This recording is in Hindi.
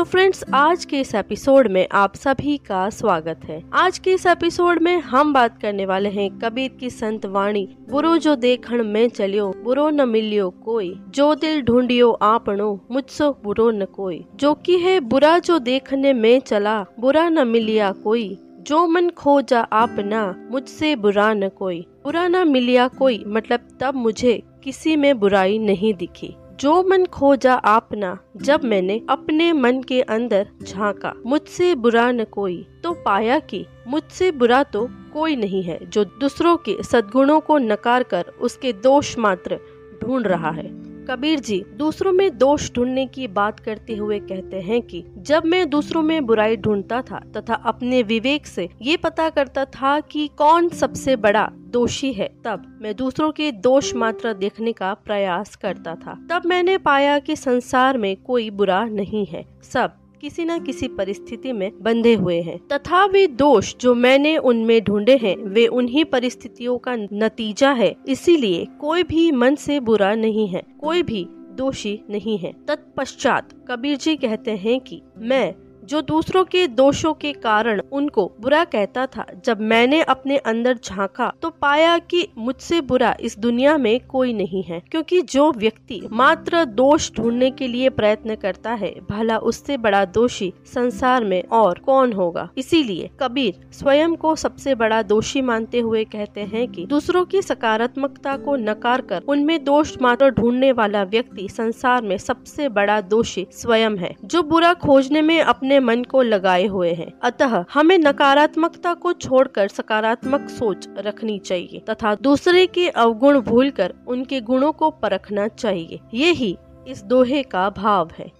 सो so फ्रेंड्स आज के इस एपिसोड में आप सभी का स्वागत है। आज के इस एपिसोड में हम बात करने वाले हैं कबीर की संत वाणी, बुरो जो देखण में चलियो, बुरो न मिलियो कोई, जो दिल ढूंढियो आपनो मुझसो बुरो न कोई। जो कि है बुरा जो देखने में चला, बुरा न मिलिया कोई। जो मन खोजा आपना, मुझसे बुरा न कोई। बुरा न मिलिया कोई मतलब तब मुझे किसी में बुराई नहीं दिखी। जो मन खोजा आपना, जब मैंने अपने मन के अंदर झांका, मुझसे बुरा न कोई तो पाया कि मुझसे बुरा तो कोई नहीं है, जो दूसरों के सद्गुणों को नकार कर उसके दोष मात्र ढूंढ रहा है। कबीर जी, दूसरों में दोष ढूँढने की बात करते हुए कहते हैं कि, जब मैं दूसरों में बुराई ढूंढता था तथा अपने विवेक से ये पता करता था कि कौन सबसे बड़ा दोषी है, तब मैं दूसरों के दोष मात्र देखने का प्रयास करता था। तब मैंने पाया कि संसार में कोई बुरा नहीं है। सब किसी न किसी परिस्थिति में बंधे हुए हैं। तथा वे दोष जो मैंने उनमें ढूंढे हैं, वे उन्हीं परिस्थितियों का नतीजा है। इसीलिए कोई भी मन से बुरा नहीं है, कोई भी दोषी नहीं है। तत्पश्चात कबीर जी कहते हैं कि मैं जो दूसरों के दोषों के कारण उनको बुरा कहता था। जब मैंने अपने अंदर झांका तो पाया कि मुझसे बुरा इस दुनिया में कोई नहीं है, क्योंकि जो व्यक्ति मात्र दोष ढूँढने के लिए प्रयत्न करता है, भला उससे बड़ा दोषी संसार में और कौन होगा। इसीलिए कबीर स्वयं को सबसे बड़ा दोषी मानते हुए कहते हैं कि दूसरों की सकारात्मकता को नकार कर उनमें दोष मात्र ढूँढने वाला व्यक्ति संसार में सबसे बड़ा दोषी स्वयं है, जो बुरा खोजने में अपने मन को लगाए हुए हैं। अतः हमें नकारात्मकता को छोड़कर सकारात्मक सोच रखनी चाहिए तथा दूसरे के अवगुण भूलकर उनके गुणों को परखना चाहिए। यही इस दोहे का भाव है।